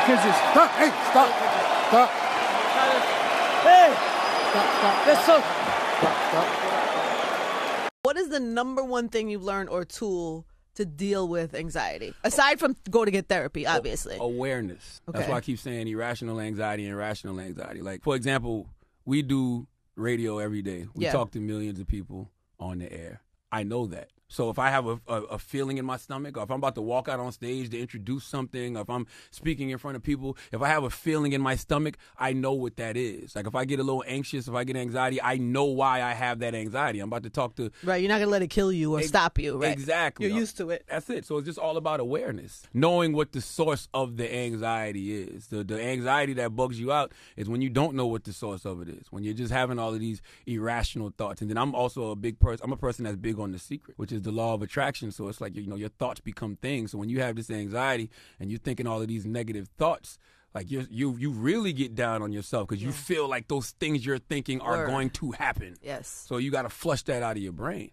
Stop. Hey, stop. Stop. Hey, Stop. Stop. Stop. Stop. What is the number one thing you've learned or tool to deal with anxiety? Aside from go to get therapy, obviously. awareness. That's why I keep saying irrational anxiety and rational anxiety. Like, for example, we do radio every day. We Yeah. talk to millions of people on the air. I know that. So if I have a, a, a feeling in my stomach, or if I'm about to walk out on stage to introduce something, or if I'm speaking in front of people, if I have a feeling in my stomach, I know what that is. Like if I get a little anxious, if I get anxiety, I know why I have that anxiety. I'm about to talk to right, you're not gonna let it kill you or Ex- stop you. Right? Exactly. You're used to it. That's it. So it's just all about awareness, knowing what the source of the anxiety is. The the anxiety that bugs you out is when you don't know what the source of it is. When you're just having all of these irrational thoughts. And then I'm also a big person. I'm a person that's big on the secret, which is the law of attraction. So it's like you know your thoughts become things. So when you have this anxiety and you're thinking all of these negative thoughts. Like you, you, you really get down on yourself because you feel like those things you're thinking are Word. going to happen. Yes. So you got to flush that out of your brain.